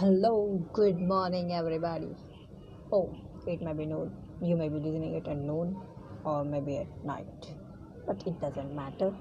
Hello, good morning, everybody. Oh, it may be noon. You may be listening it at noon or maybe at night, but it doesn't matter.